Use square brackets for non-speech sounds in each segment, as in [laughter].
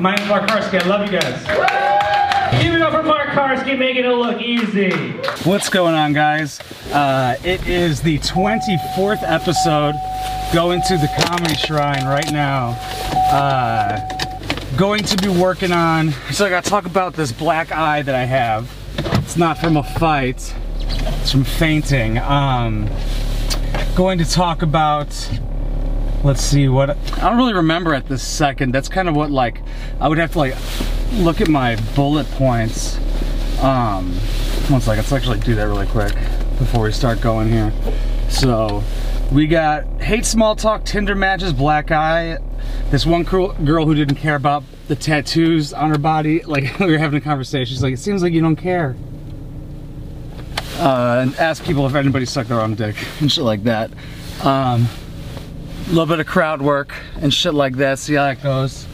My name's Mark Karski. I love you guys. Give it up for Mark Karski, making it look easy. What's going on, guys? Uh, it is the 24th episode going to the Comedy Shrine right now. Uh, going to be working on, so I gotta talk about this black eye that I have. It's not from a fight, it's from fainting. Um, going to talk about let's see what I don't really remember at this second. That's kind of what like I would have to like look at my bullet points. Um one second. Let's actually do that really quick before we start going here. So we got hate small talk Tinder matches black eye. This one girl, who didn't care about the tattoos on her body. [laughs] Like we were having a conversation. She's like it seems like you don't care. Uh, and ask people if anybody sucked their own dick [laughs] and shit like that. Um, a little bit of crowd work and shit like that, see how that goes.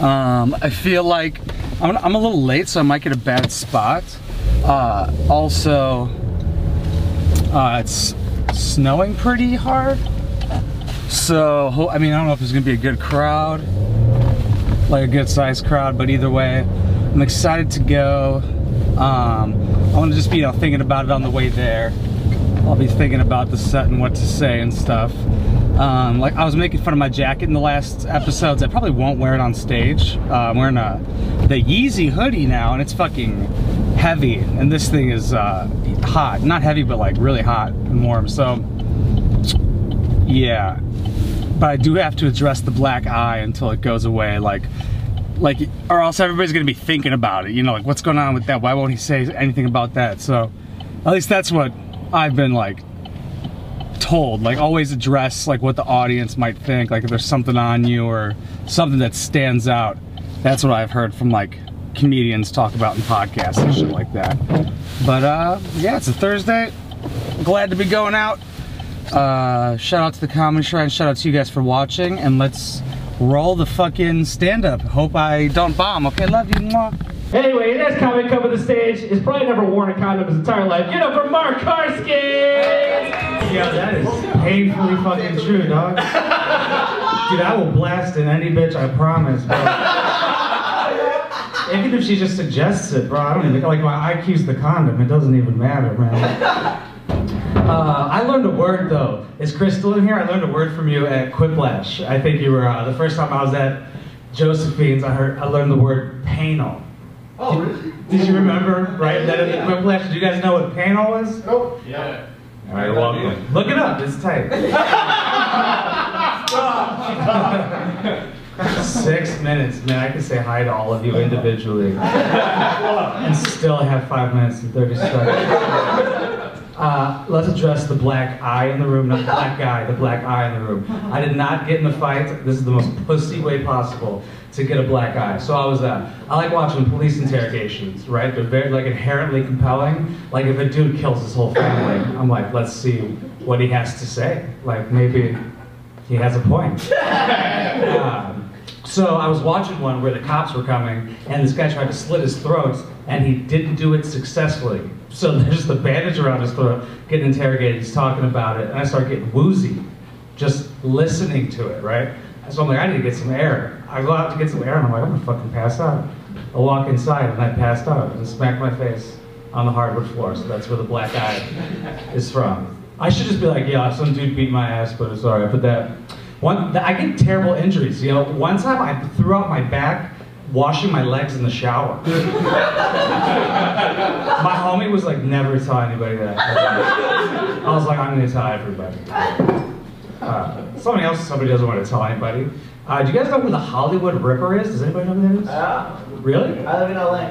Um, I feel like I'm, I'm, a little late, so I might get a bad spot. Uh, also, uh, it's snowing pretty hard. So, I mean, I don't know if there's gonna be a good crowd, like a good sized crowd, but either way, I'm excited to go. Um, I wanna just be, you know, thinking about it on the way there. I'll be thinking about the set and what to say and stuff. Um, like I was making fun of my jacket in the last episodes. I probably won't wear it on stage. Uh, I'm wearing a the Yeezy hoodie now, and it's fucking heavy. And this thing is uh, hot, not heavy, but like really hot and warm. So yeah, but I do have to address the black eye until it goes away. Like, like, or else everybody's gonna be thinking about it. You know, like what's going on with that? Why won't he say anything about that? So at least that's what I've been like told like always address like what the audience might think like if there's something on you or something that stands out. That's what I've heard from like comedians talk about in podcasts and shit like that. But uh yeah it's a Thursday. Glad to be going out. Uh shout out to the comedy shrine. Shout out to you guys for watching. And let's roll the fucking stand-up. Hope I don't bomb okay? Love you Mwah. Anyway, next comic up on the stage. Is probably never worn a condom his entire life. Get up for Mark Karski! Yeah, that is painfully fucking true, dog. Dude, I will blast in any bitch, I promise, bro. Even if she just suggests it, bro, I don't even, like my IQ's the condom, it doesn't even matter, man. Uh, I learned a word though. Is Crystal in here? I learned a word from you at Quiplash. I think you were, uh, the first time I was at Josephine's, I heard, I learned the word panel. Oh, really? Did you remember, right, that at the Quiplash, do you guys know what panel was? Nope. Yeah. All right, welcome. Look it up, it's tight. Six minutes, man, I can say hi to all of you individually. and still have five minutes and 30 seconds. Uh, let's address the black eye in the room, not the black guy, the black eye in the room. I did not get in the fight. This is the most pussy way possible to get a black eye. So I was, uh, I like watching police interrogations, right? They're very, like, inherently compelling. Like, if a dude kills his whole family, I'm like, let's see what he has to say. Like, maybe he has a point. [laughs] um, so I was watching one where the cops were coming, and this guy tried to slit his throat, and he didn't do it successfully. So [laughs] there's the bandage around his throat, getting interrogated, he's talking about it, and I start getting woozy, just listening to it, right? So I'm like, I need to get some air. I go out to get some air, and I'm like, I'm gonna fucking pass out. I walk inside, and I passed out, and smacked my face on the hardwood floor, so that's where the black eye is from. I should just be like, yeah, some dude beat my ass, but alright, but that, one, I get terrible injuries, you know? One time I threw out my back washing my legs in the shower. [laughs] my homie was like, never tell anybody that. I was like, I'm gonna tell everybody. Uh, somebody else, somebody doesn't want to tell anybody. Uh, do you guys know who the Hollywood Ripper is? Does anybody know who that is? Yeah. Really? I live in LA.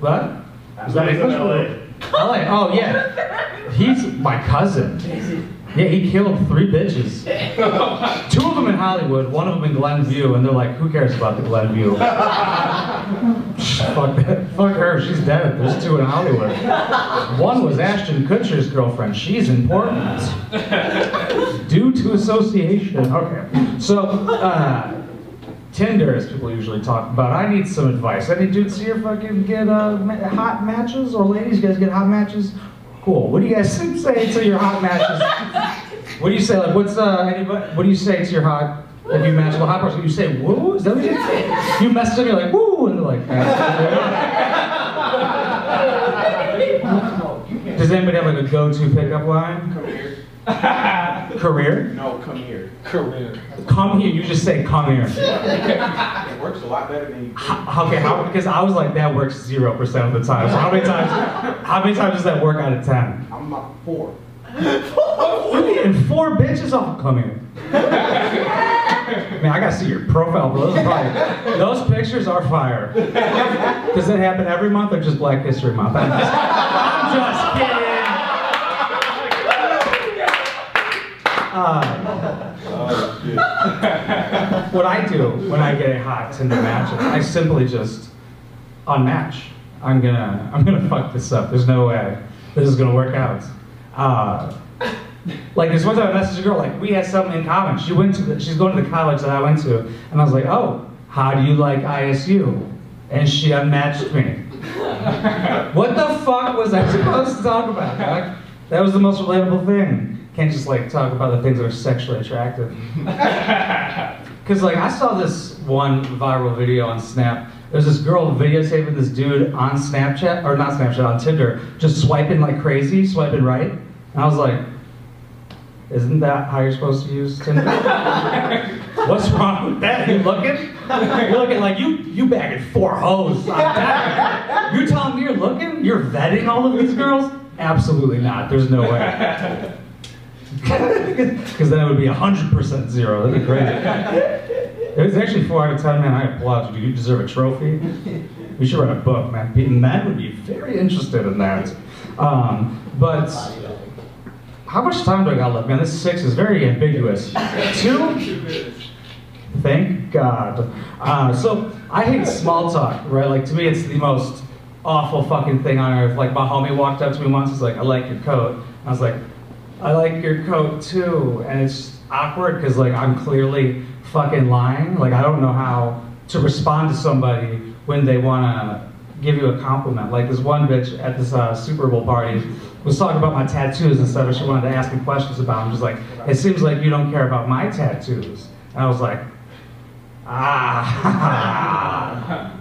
What? Is that English? LA. Oh yeah. He's my cousin. Yeah, he killed three bitches. [laughs] Two of them in Hollywood, one of them in Glenview, and they're like, who cares about the Glenview? [laughs] Fuck that. Fuck her, she's dead. There's two in Hollywood. One was Ashton Kutcher's girlfriend. She's important. Due to association. Okay. So, uh, Tinder, as people usually talk about. I need some advice. Any dudes here fucking get uh, hot matches? Or ladies, you guys get hot matches? Cool. What do you guys say to your hot matches? What do you say? Like, what's uh, anybody? What do you say to your hot If you match a hot person, you say woo. Is that what you say? You message them, you're like woo, and they're like. [laughs] Does anybody have like a go-to pickup line? Come [laughs] here. Career? No, come here. Career. Come here. You just say come here. [laughs] It works a lot better than you think. How- Okay, how, because I was like that works zero percent of the time. So how many times? How many times does that work out of ten? I'm about four. [laughs] You getting four bitches off? Come here. Man, I gotta see your profile, bro. Those, are probably, those pictures are fire. Does it happen every month or just Black History Month? I'm just, I'm just kidding. Oh, [laughs] what I do when I get a hot Tinder match, I simply just unmatch. I'm gonna, [laughs] I'm gonna fuck this up. There's no way this is gonna work out. Uh, like this one time I messaged a girl, like we had something in common. She went to, the, she's going to the college that I went to, and I was like, oh, how do you like ISU? And she unmatched me. [laughs] what the fuck was I supposed to talk about? Doc? That was the most relatable thing. Can't just like talk about the things that are sexually attractive. [laughs] Cause like I saw this one viral video on Snap. There's this girl videotaping this dude on Snapchat or not Snapchat on Tinder, just swiping like crazy, swiping right. And I was like, isn't that how you're supposed to use Tinder? [laughs] What's wrong with that? You looking? You're looking like you you bagging four hoes. on that. You telling me you're looking? You're vetting all of these girls? Absolutely not. There's no way. [laughs] Because then it would be 100% zero. That'd be crazy. It was actually 4 out of 10, man. I applaud you. You deserve a trophy. We should write a book, man. Men would be very interested in that. Um, but how much time do I got left, man? This six is very ambiguous. Two? Thank God. Uh, so I hate small talk, right? Like to me, it's the most awful fucking thing on earth. Like my homie walked up to me once, was like, "I like your coat." I was like, "I like your coat too," and it's awkward because like I'm clearly fucking lying. Like I don't know how to respond to somebody when they want to give you a compliment. Like this one bitch at this uh, Super Bowl party was talking about my tattoos and stuff, and she wanted to ask me questions about them. She's like, "It seems like you don't care about my tattoos," and I was like. Ah. [laughs]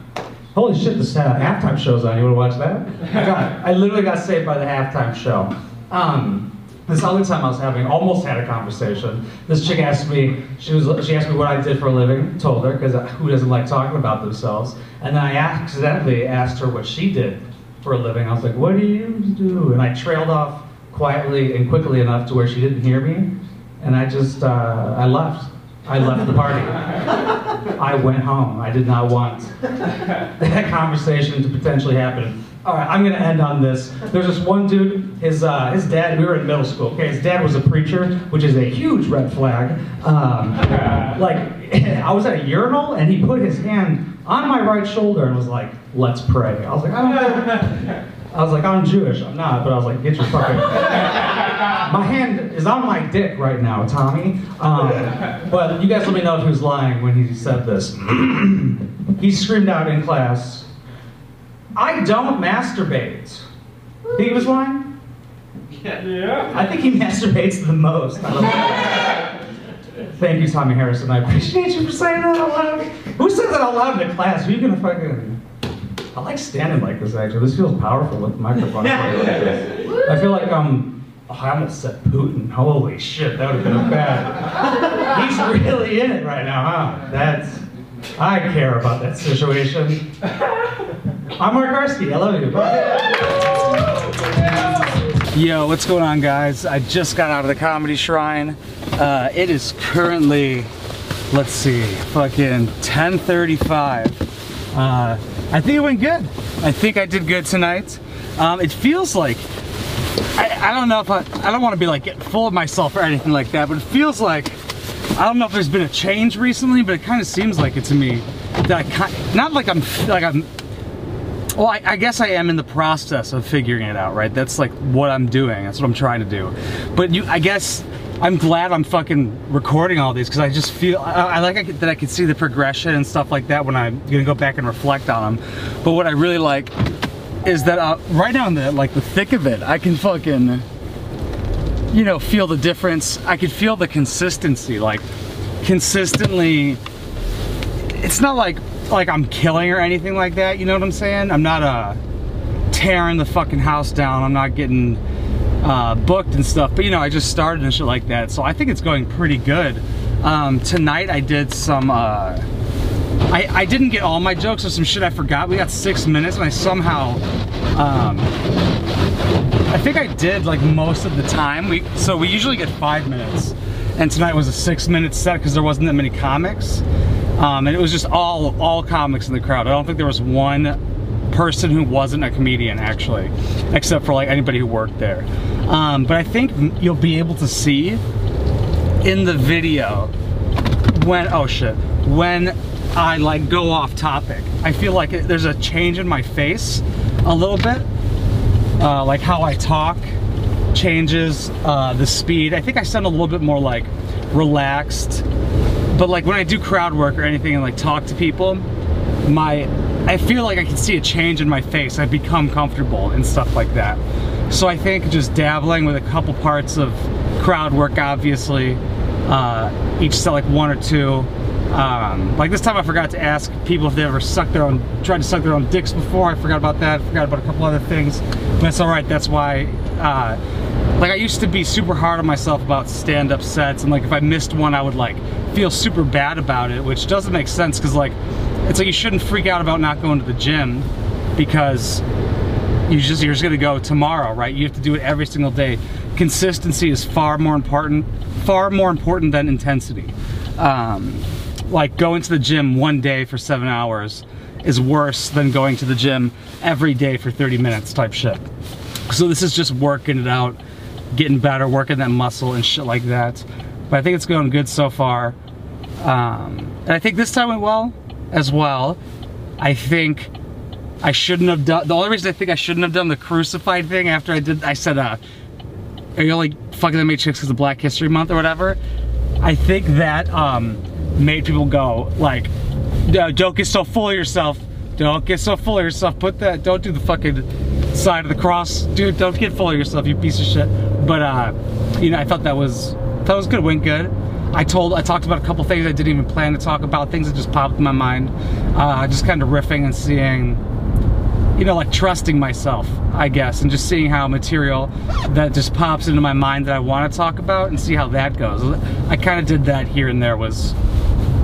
Holy shit, this uh, halftime show's on. You want to watch that? I, literally got saved by the halftime show. Um, this other time I was having, almost had a conversation. This chick asked me, she was, she asked me what I did for a living. Told her because who doesn't like talking about themselves? And then I accidentally asked her what she did for a living. I was like, "What do you do?" And I trailed off quietly and quickly enough to where she didn't hear me, and I just uh, I left. I left the party. [laughs] I went home. I did not want [laughs] that conversation to potentially happen. All right, I'm gonna end on this. There's this one dude. His uh, his dad. We were in middle school. Okay, his dad was a preacher, which is a huge red flag. Um, [laughs] like [laughs] I was at a urinal and he put his hand on my right shoulder and was like, "Let's pray." I was like, "I don't." [laughs] I was like, "I'm Jewish. I'm not," but I was like, "Get your fucking." My hand is on my dick right now, Tommy. Um, but you guys let me know if he was lying when he said this. [clears throat] he screamed out in class, I don't masturbate. Think he was lying? Yeah. I think he masturbates the most. out of all. Thank you, Tommy Harrison. I appreciate you for saying that out loud. Who says that out loud in a class? Who are you gonna fucking. I like standing like this actually. This feels powerful with the microphone. like this. [laughs] I feel like um, oh, I almost said Putin. Holy shit, that would have been bad. He's really in it right now, huh? That's. I care about that situation. [laughs] I'm Mark Karski. I love you. Yo, what's going on, guys? I just got out of the Comedy Shrine. Uh, it is currently, let's see, fucking 10:35. Uh, I think it went good. I think I did good tonight. Um, it feels like I, I don't know if I, I don't want to be like full of myself or anything like that, but it feels like I don't know if there's been a change recently, but it kind of seems like it to me that I kind, not like I'm like I'm well, I, I, guess I am in the process of figuring it out, right? That's like what I'm doing. That's what I'm trying to do. But you, I guess I'm glad I'm fucking recording all these because I just feel I, I like I could, that I can see the progression and stuff like that when I'm gonna go back and reflect on them. But what I really like is that uh, right now in the like the thick of it, I can fucking you know feel the difference. I can feel the consistency. Like consistently it's not like like I'm killing or anything like that, you know what I'm saying? I'm not uh tearing the fucking house down. I'm not getting uh, booked and stuff, but you know, I just started and shit like that. So I think it's going pretty good. Um, tonight I did some uh I, I didn't get all my jokes or some shit I forgot. We got six minutes and I somehow um I think I did like most of the time. We so we usually get five minutes, and tonight was a six minute set because there wasn't that many comics, um, and it was just all all comics in the crowd. I don't think there was one person who wasn't a comedian actually, except for like anybody who worked there. Um, but I think you'll be able to see in the video when oh shit when I like go off topic. I feel like it, there's a change in my face a little bit uh, like how I talk changes, uh, the speed. I think I sound a little bit more like relaxed. But like when I do crowd work or anything and like talk to people, my I feel like I can see a change in my face. I've become comfortable and stuff like that. So I think just dabbling with a couple parts of crowd work, obviously, uh, each set like one or two. Um, like this time I forgot to ask people if they ever sucked their own, tried to suck their own dicks before. I forgot about that. I forgot about a couple other things. But that's all right. That's why, uh, like I used to be super hard on myself about stand-up sets. And like if I missed one, I would like feel super bad about it, which doesn't make sense because like, it's like you shouldn't freak out about not going to the gym because you just you're just gonna go tomorrow, right? You have to do it every single day. Consistency is far more important, far more important than intensity. Um, like going to the gym one day for seven hours is worse than going to the gym every day for 30 minutes type shit. So this is just working it out, getting better, working that muscle and shit like that. But I think it's going good so far. Um, and I think this time went well as well. I think I shouldn't have done, the only reason I think I shouldn't have done the crucified thing after I did, I said, uh, are you only fucking the Matrix because of Black History Month or whatever? I think that, um, made people go like, don't get so full of yourself. Don't get so full of yourself. Put that, don't do the fucking side of the cross. Dude, don't get full of yourself, you piece of shit. But, uh, you know, I thought that was, that was good, went good. I told, I talked about a couple things I didn't even plan to talk about, things that just popped in my mind. Uh, just kind of riffing and seeing, you know, like trusting myself, I guess, and just seeing how material that just pops into my mind that I want to talk about and see how that goes. I kind of did that here and there was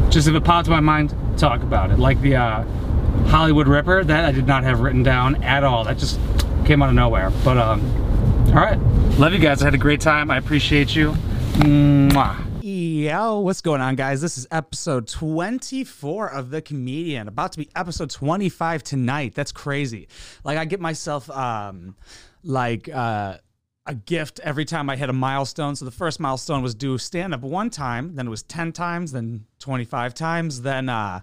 just if it popped in my mind, talk about it. Like the uh, Hollywood Ripper, that I did not have written down at all. That just came out of nowhere. But, um, all right. Love you guys. I had a great time. I appreciate you. Mwah. Yo, what's going on, guys? This is episode 24 of The Comedian. About to be episode 25 tonight. That's crazy. Like, I get myself, um, like, uh, a gift every time I hit a milestone. So the first milestone was do stand up one time, then it was 10 times, then 25 times, then uh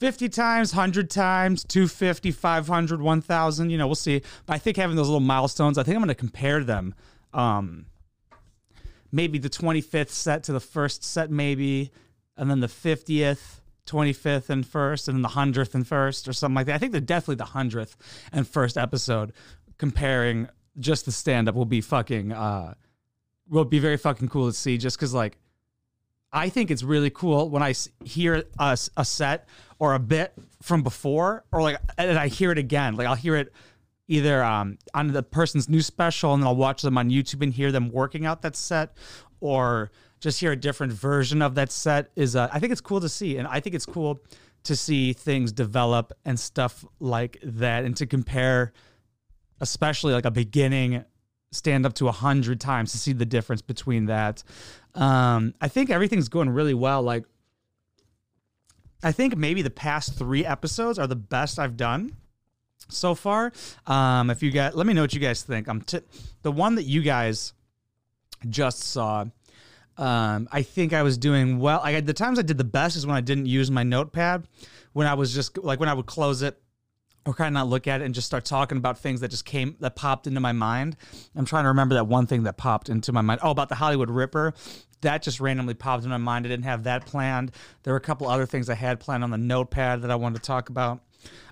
50 times, 100 times, 250, 500, 1000, you know, we'll see. But I think having those little milestones, I think I'm going to compare them um maybe the 25th set to the first set maybe, and then the 50th 25th and first, and then the 100th and first, or something like that. I think they're definitely the 100th and first episode comparing just the stand up will be fucking uh will be very fucking cool to see just cuz like I think it's really cool when I hear a, a set or a bit from before or like and I hear it again like I'll hear it either um on the person's new special and I'll watch them on YouTube and hear them working out that set or just hear a different version of that set is uh, I think it's cool to see and I think it's cool to see things develop and stuff like that and to compare especially like a beginning stand up to a hundred times to see the difference between that. Um, I think everything's going really well. Like, I think maybe the past three episodes are the best I've done so far. Um, if you guys, let me know what you guys think. I'm t- the one that you guys just saw. Um, I think I was doing well. I the times I did the best is when I didn't use my notepad. When I was just like when I would close it or kind of not look at it and just start talking about things that just came that popped into my mind. I'm trying to remember that one thing that popped into my mind. Oh, about the Hollywood Ripper. That just randomly popped in my mind. I didn't have that planned. There were a couple other things I had planned on the notepad that I wanted to talk about.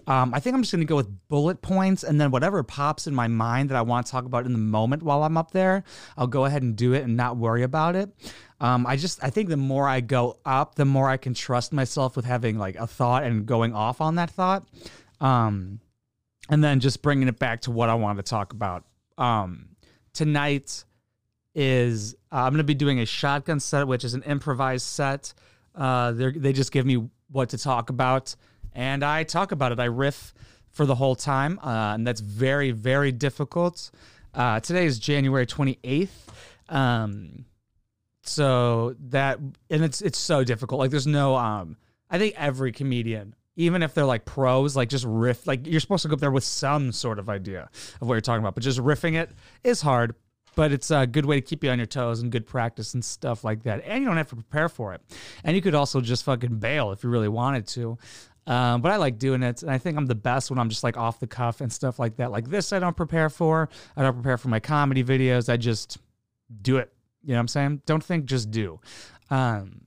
Um, I think I'm just going to go with bullet points and then whatever pops in my mind that I want to talk about in the moment while I'm up there, I'll go ahead and do it and not worry about it. Um, I just I think the more I go up, the more I can trust myself with having like a thought and going off on that thought, um, and then just bringing it back to what I want to talk about. Um, tonight is uh, I'm going to be doing a shotgun set, which is an improvised set. Uh, they they just give me what to talk about, and I talk about it. I riff for the whole time, uh, and that's very very difficult. Uh, today is January 28th. Um, so that and it's it's so difficult. Like there's no um I think every comedian, even if they're like pros, like just riff like you're supposed to go up there with some sort of idea of what you're talking about, but just riffing it is hard. But it's a good way to keep you on your toes and good practice and stuff like that. And you don't have to prepare for it. And you could also just fucking bail if you really wanted to. Um, but I like doing it, and I think I'm the best when I'm just like off the cuff and stuff like that. Like this, I don't prepare for. I don't prepare for my comedy videos. I just do it. You know what I'm saying? Don't think, just do. Um,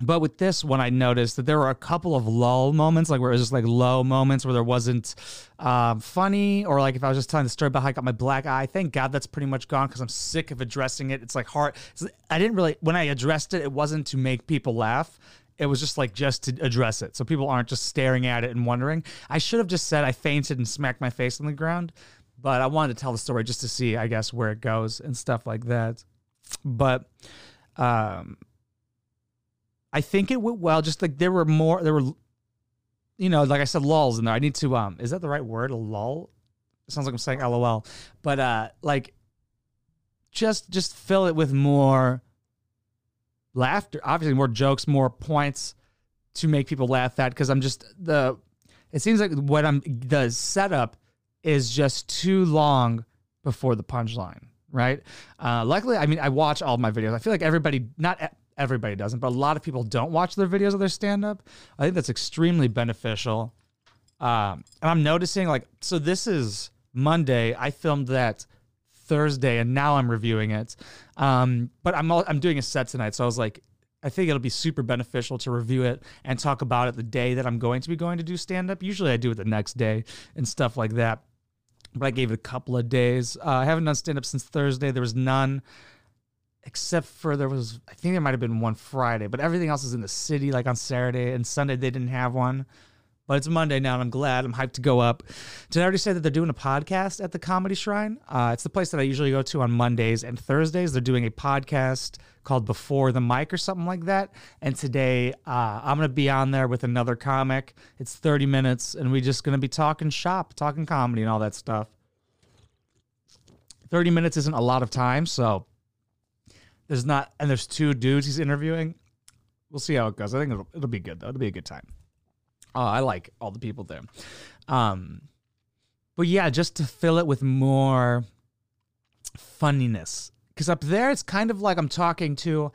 but with this one, I noticed that there were a couple of lull moments, like where it was just like low moments where there wasn't um, funny, or like if I was just telling the story about how I got my black eye. Thank God that's pretty much gone because I'm sick of addressing it. It's like hard. It's, I didn't really when I addressed it, it wasn't to make people laugh. It was just like just to address it, so people aren't just staring at it and wondering. I should have just said I fainted and smacked my face on the ground, but I wanted to tell the story just to see, I guess, where it goes and stuff like that. But um, I think it went well. Just like there were more, there were, you know, like I said, lulls in there. I need to. Um, is that the right word? A lull. It sounds like I'm saying LOL, but uh, like just just fill it with more laughter. Obviously, more jokes, more points to make people laugh at. Because I'm just the. It seems like what I'm the setup is just too long before the punchline, right? Uh, luckily, I mean, I watch all my videos. I feel like everybody, not everybody doesn't, but a lot of people don't watch their videos of their stand up. I think that's extremely beneficial. Um, and I'm noticing, like, so this is Monday. I filmed that Thursday, and now I'm reviewing it. Um, but I'm all, I'm doing a set tonight, so I was like, I think it'll be super beneficial to review it and talk about it the day that I'm going to be going to do stand up. Usually, I do it the next day and stuff like that but I gave it a couple of days. Uh, I haven't done stand up since Thursday. There was none, except for there was, I think there might have been one Friday, but everything else is in the city, like on Saturday and Sunday. They didn't have one. But it's Monday now, and I'm glad. I'm hyped to go up. Did I already say that they're doing a podcast at the Comedy Shrine? Uh, it's the place that I usually go to on Mondays and Thursdays. They're doing a podcast called Before the Mic or something like that. And today uh, I'm going to be on there with another comic. It's 30 minutes, and we're just going to be talking shop, talking comedy, and all that stuff. 30 minutes isn't a lot of time, so there's not, and there's two dudes he's interviewing. We'll see how it goes. I think it'll, it'll be good, though. It'll be a good time. Oh, I like all the people there. Um, but yeah, just to fill it with more funniness. Because up there, it's kind of like I'm talking to,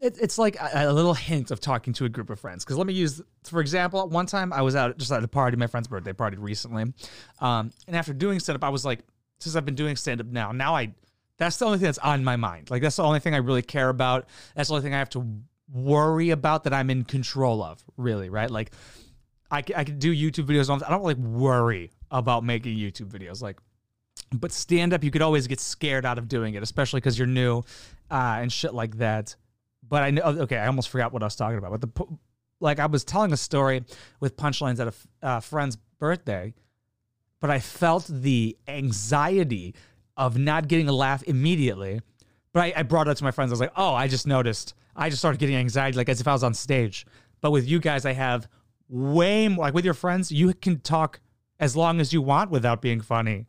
it, it's like a, a little hint of talking to a group of friends. Because let me use, for example, one time I was out just at a party, my friend's birthday party recently. Um, and after doing stand up, I was like, since I've been doing stand up now, now I, that's the only thing that's on my mind. Like, that's the only thing I really care about. That's the only thing I have to worry about that I'm in control of, really, right? Like, I, I can do YouTube videos. on- I don't like worry about making YouTube videos. Like, but stand up, you could always get scared out of doing it, especially because you're new uh, and shit like that. But I know, okay, I almost forgot what I was talking about. But the like, I was telling a story with punchlines at a uh, friend's birthday, but I felt the anxiety of not getting a laugh immediately. But I, I brought it up to my friends. I was like, oh, I just noticed. I just started getting anxiety, like as if I was on stage. But with you guys, I have way more. Like with your friends, you can talk as long as you want without being funny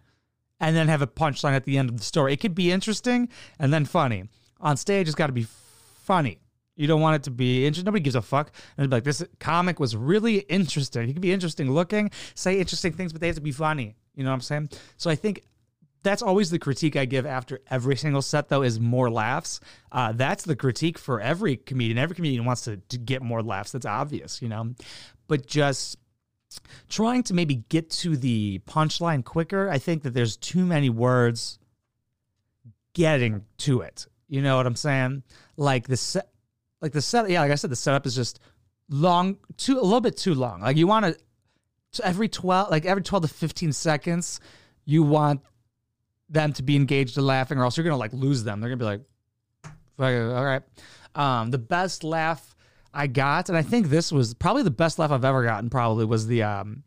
and then have a punchline at the end of the story. It could be interesting and then funny. On stage, it's got to be funny. You don't want it to be interesting. Nobody gives a fuck. And be like, this comic was really interesting. He could be interesting looking, say interesting things, but they have to be funny. You know what I'm saying? So I think that's always the critique I give after every single set, though, is more laughs. Uh, that's the critique for every comedian. Every comedian wants to, to get more laughs. That's obvious, you know? But just trying to maybe get to the punchline quicker. I think that there's too many words getting to it. You know what I'm saying? Like the set, like the set. Yeah, like I said, the setup is just long, too a little bit too long. Like you want to every twelve, like every twelve to fifteen seconds, you want them to be engaged in laughing, or else you're gonna like lose them. They're gonna be like, All right. Um, the best laugh I got, and I think this was probably the best laugh I've ever gotten. Probably was the um,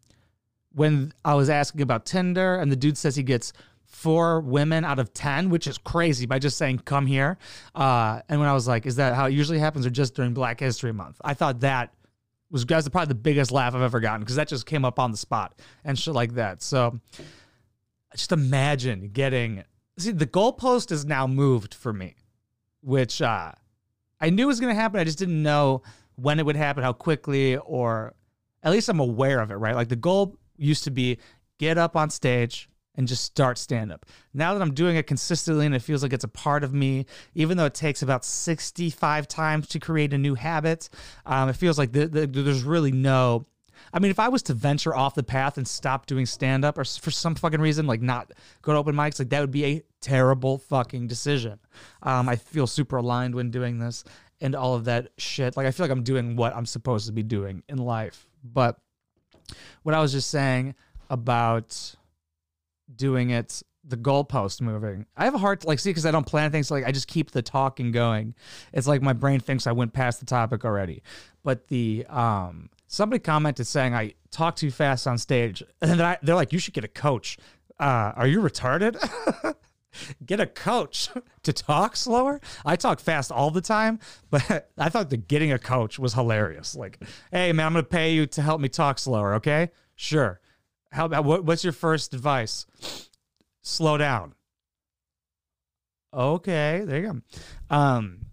when I was asking about Tinder, and the dude says he gets four women out of ten, which is crazy by just saying "come here." Uh, and when I was like, "Is that how it usually happens, or just during Black History Month?" I thought that was that's probably the biggest laugh I've ever gotten because that just came up on the spot and shit like that. So just imagine getting see the goalpost is now moved for me, which uh, I knew it was going to happen. I just didn't know when it would happen, how quickly, or at least I'm aware of it. Right, like the goal used to be get up on stage and just start stand up. Now that I'm doing it consistently and it feels like it's a part of me, even though it takes about 65 times to create a new habit, um, it feels like the, the, there's really no. I mean, if I was to venture off the path and stop doing stand up or for some fucking reason, like not go to open mics, like that would be a terrible fucking decision. Um, I feel super aligned when doing this and all of that shit. Like, I feel like I'm doing what I'm supposed to be doing in life. But what I was just saying about doing it the goalpost moving. I have a hard like see because I don't plan things. Like I just keep the talking going. It's like my brain thinks I went past the topic already. But the um somebody commented saying I talk too fast on stage, [laughs] and I, they're like, "You should get a coach." Uh, are you retarded? [laughs] get a coach [laughs] to talk slower. I talk fast all the time, but I thought that getting a coach was hilarious. Like, hey man, I'm gonna pay you to help me talk slower. Okay, sure. How about what, what's your first advice? Slow down. Okay, there you go. Um,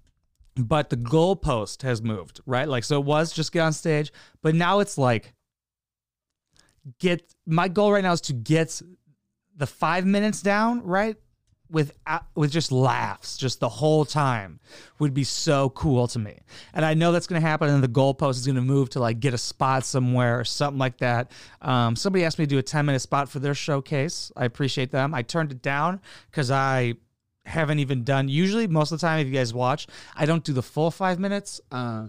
but the goalpost has moved, right? Like, so it was just get on stage, but now it's like get. My goal right now is to get the five minutes down, right? With with just laughs, just the whole time would be so cool to me. And I know that's going to happen, and the goalpost is going to move to like get a spot somewhere or something like that. Um, somebody asked me to do a ten minute spot for their showcase. I appreciate them. I turned it down because I haven't even done. Usually, most of the time, if you guys watch, I don't do the full five minutes. Uh,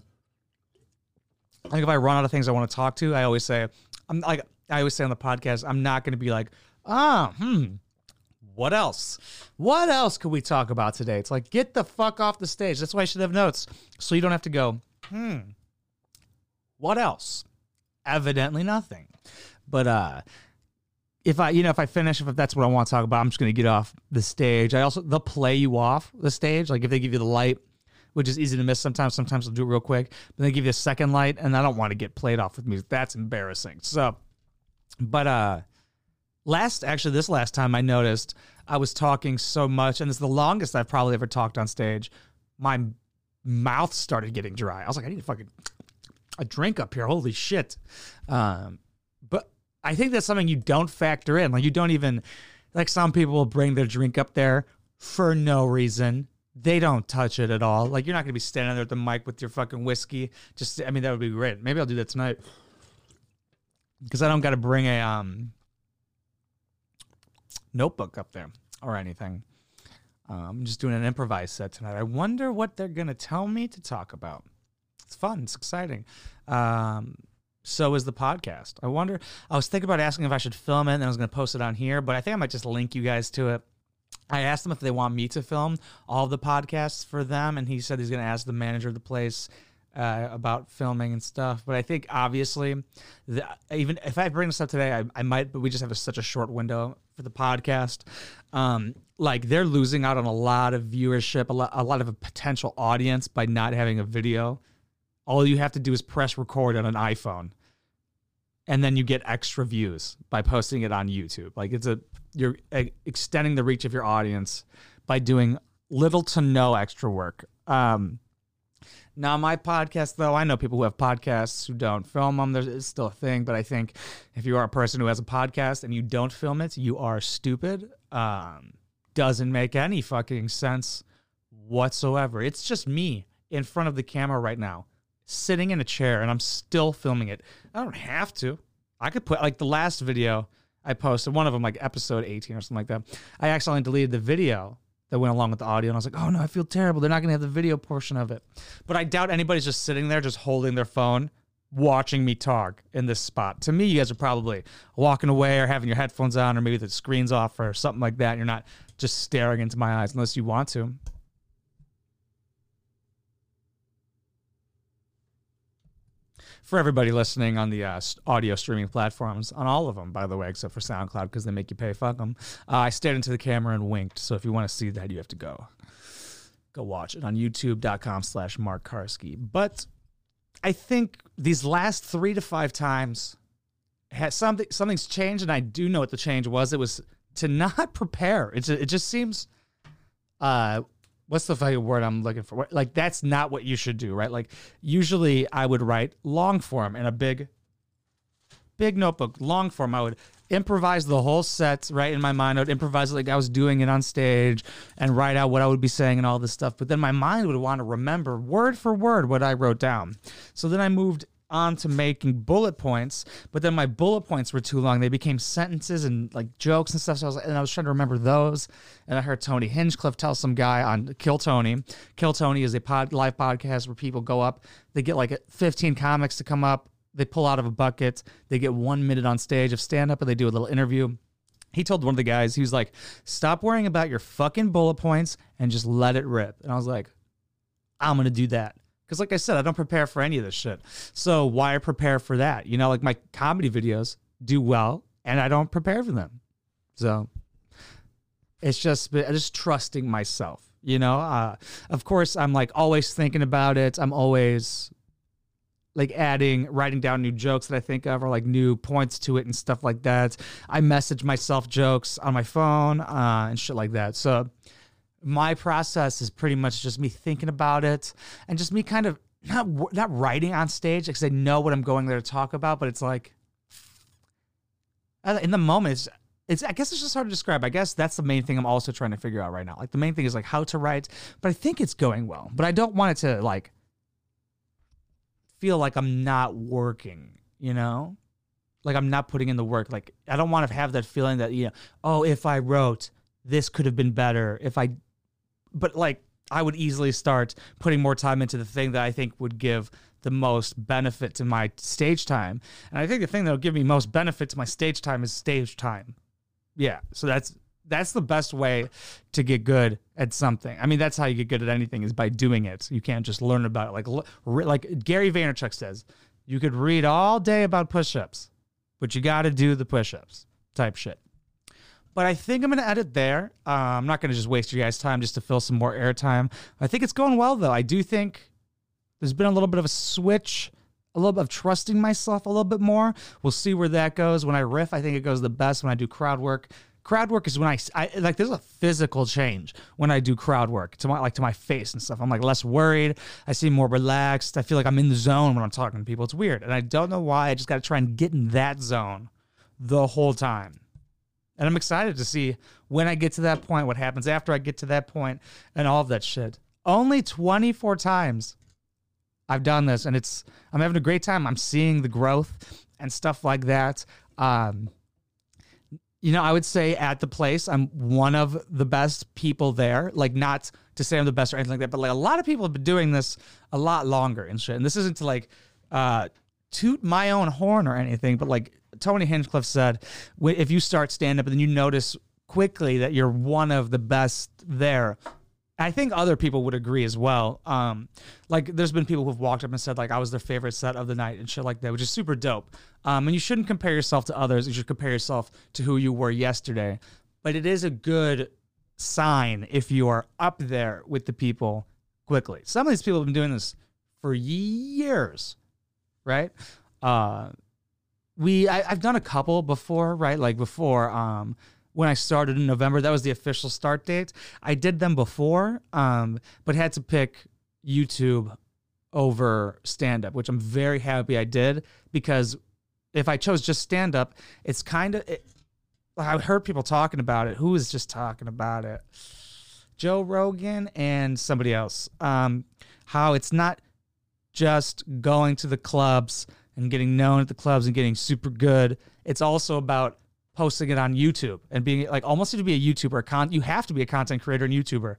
I think if I run out of things I want to talk to, I always say, I'm like, I always say on the podcast, I'm not going to be like, ah, hmm, what else? What else could we talk about today? It's like, get the fuck off the stage. That's why I should have notes. So you don't have to go, hmm, what else? Evidently nothing. But, uh, if I, you know, if I finish, if that's what I want to talk about, I'm just going to get off the stage. I also, they'll play you off the stage. Like if they give you the light, which is easy to miss sometimes, sometimes they'll do it real quick, but they give you a second light, and I don't want to get played off with music. That's embarrassing. So, but, uh, last, actually, this last time I noticed I was talking so much, and it's the longest I've probably ever talked on stage. My mouth started getting dry. I was like, I need to fucking a drink up here. Holy shit. Um, I think that's something you don't factor in. Like you don't even like some people will bring their drink up there for no reason. They don't touch it at all. Like you're not gonna be standing there at the mic with your fucking whiskey. Just I mean that would be great. Maybe I'll do that tonight. Because I don't gotta bring a um notebook up there or anything. Um, I'm just doing an improvised set tonight. I wonder what they're gonna tell me to talk about. It's fun. It's exciting. Um, so is the podcast. I wonder. I was thinking about asking if I should film it, and I was going to post it on here, but I think I might just link you guys to it. I asked them if they want me to film all the podcasts for them, and he said he's going to ask the manager of the place uh, about filming and stuff. But I think obviously, the, even if I bring this up today, I, I might. But we just have a, such a short window for the podcast. Um, like they're losing out on a lot of viewership, a a lot of a potential audience by not having a video all you have to do is press record on an iPhone and then you get extra views by posting it on YouTube. Like it's a you're extending the reach of your audience by doing little to no extra work. Um now my podcast though, I know people who have podcasts who don't film them. There's it's still a thing, but I think if you are a person who has a podcast and you don't film it, you are stupid. Um doesn't make any fucking sense whatsoever. It's just me in front of the camera right now sitting in a chair and I'm still filming it. I don't have to. I could put like the last video I posted, one of them like episode 18 or something like that. I accidentally deleted the video that went along with the audio and I was like, "Oh no, I feel terrible. They're not going to have the video portion of it." But I doubt anybody's just sitting there just holding their phone watching me talk in this spot. To me, you guys are probably walking away or having your headphones on or maybe the screen's off or something like that. You're not just staring into my eyes unless you want to. For everybody listening on the uh, audio streaming platforms, on all of them, by the way, except for SoundCloud because they make you pay. Fuck them. Uh, I stared into the camera and winked. So if you want to see that, you have to go go watch it on youtube.com slash mark karski but i think these last three to five times has something something's changed and i do know what the change was it was to not [laughs] prepare it's, it just seems uh what's the fucking word i'm looking for like that's not what you should do right like usually i would write long form in a big big notebook, long form. I would improvise the whole set right in my mind. I would improvise like I was doing it on stage and write out what I would be saying and all this stuff. But then my mind would want to remember word for word what I wrote down. So then I moved on to making bullet points, but then my bullet points were too long. They became sentences and like jokes and stuff. So I was, and I was trying to remember those. And I heard Tony Hinchcliffe tell some guy on Kill Tony. Kill Tony is a pod, live podcast where people go up, they get like 15 comics to come up they pull out of a bucket. They get one minute on stage of stand up and they do a little interview. He told one of the guys, he was like, stop worrying about your fucking bullet points and just let it rip. And I was like, I'm to do that. Because, like I said, I don't prepare for any of this shit. So, why prepare for that? You know, like my comedy videos do well and I don't prepare for them. So, it's just just trusting myself you know uh, of course i'm like always thinking about it i'm always like adding writing down new jokes that i think of or like new points to it and stuff like that i message myself jokes on my phone uh, and shit like that so my process is pretty much just me thinking about it and just me kind of not not writing on stage because i know what i'm going there to talk about but it's like uh, in the moment it's it's I guess it's just hard to describe. I guess that's the main thing I'm also trying to figure out right now. Like the main thing is like how to write, but I think it's going well. But I don't want it to like feel like I'm not working, you know? Like I'm not putting in the work. Like I don't want to have that feeling that, you know, oh, if I wrote, this could have been better. If I but like I would easily start putting more time into the thing that I think would give the most benefit to my stage time. And I think the thing that'll give me most benefit to my stage time is stage time. Yeah. So that's that's the best way to get good at something. I mean, that's how you get good at anything is by doing it. You can't just learn about it. Like like Gary Vaynerchuk says, you could read all day about push-ups, but you got to do the push-ups type shit. But I think I'm going to edit there. Uh, I'm not going to just waste your guys' time just to fill some more airtime. I think it's going well, though. I do think there's been a little bit of a switch, a little bit of trusting myself a little bit more. We'll see where that goes. When I riff, I think it goes the best when I do crowd work. Crowd work is when I, I like. There's a physical change when I do crowd work to my like to my face and stuff. I'm like less worried. I seem more relaxed. I feel like I'm in the zone when I'm talking to people. It's weird, and I don't know why. I just got to try and get in that zone the whole time. And I'm excited to see when I get to that point, what happens after I get to that point, and all of that shit. Only 24 times I've done this, and it's I'm having a great time. I'm seeing the growth and stuff like that. Um, you know, I would say at the place, I'm one of the best people there. Like, not to say I'm the best or anything like that, but like a lot of people have been doing this a lot longer and shit. And this isn't to like uh, toot my own horn or anything, but like Tony Hinchcliffe said, if you start stand up and then you notice quickly that you're one of the best there, I think other people would agree as well. Um, like there's been people who've walked up and said like I was their favorite set of the night and shit like that, which is super dope. Um, and you shouldn't compare yourself to others. You should compare yourself to who you were yesterday. But it is a good sign if you are up there with the people quickly. Some of these people have been doing this for years, right? Uh, we I, I've done a couple before, right? Like before, um, when I started in November, that was the official start date. I did them before, um, but had to pick YouTube over stand up, which I'm very happy I did because if I chose just stand up, it's kind of. It, I heard people talking about it. Who was just talking about it? Joe Rogan and somebody else. Um, how it's not just going to the clubs and getting known at the clubs and getting super good. It's also about posting it on YouTube and being like almost to be a YouTuber. Con- you have to be a content creator and YouTuber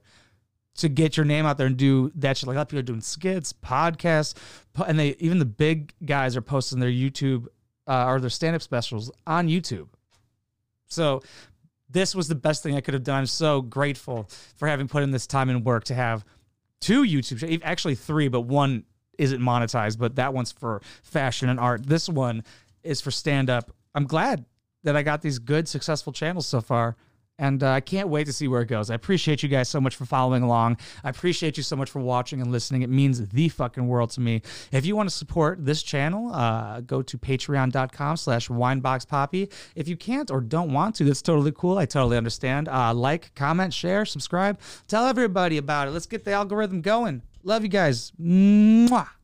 to get your name out there and do that shit. Like a lot of people are doing skits, podcasts, po- and they even the big guys are posting their YouTube uh, or their stand up specials on YouTube. So this was the best thing I could have done. I'm so grateful for having put in this time and work to have two YouTube, actually three, but one isn't monetized, but that one's for fashion and art. This one is for stand up. I'm glad that I got these good, successful channels so far. And uh, I can't wait to see where it goes. I appreciate you guys so much for following along. I appreciate you so much for watching and listening. It means the fucking world to me. If you want to support this channel, uh, go to patreon.com slash wineboxpoppy. If you can't or don't want to, that's totally cool. I totally understand. Uh, like, comment, share, subscribe. Tell everybody about it. Let's get the algorithm going. Love you guys. Mwah.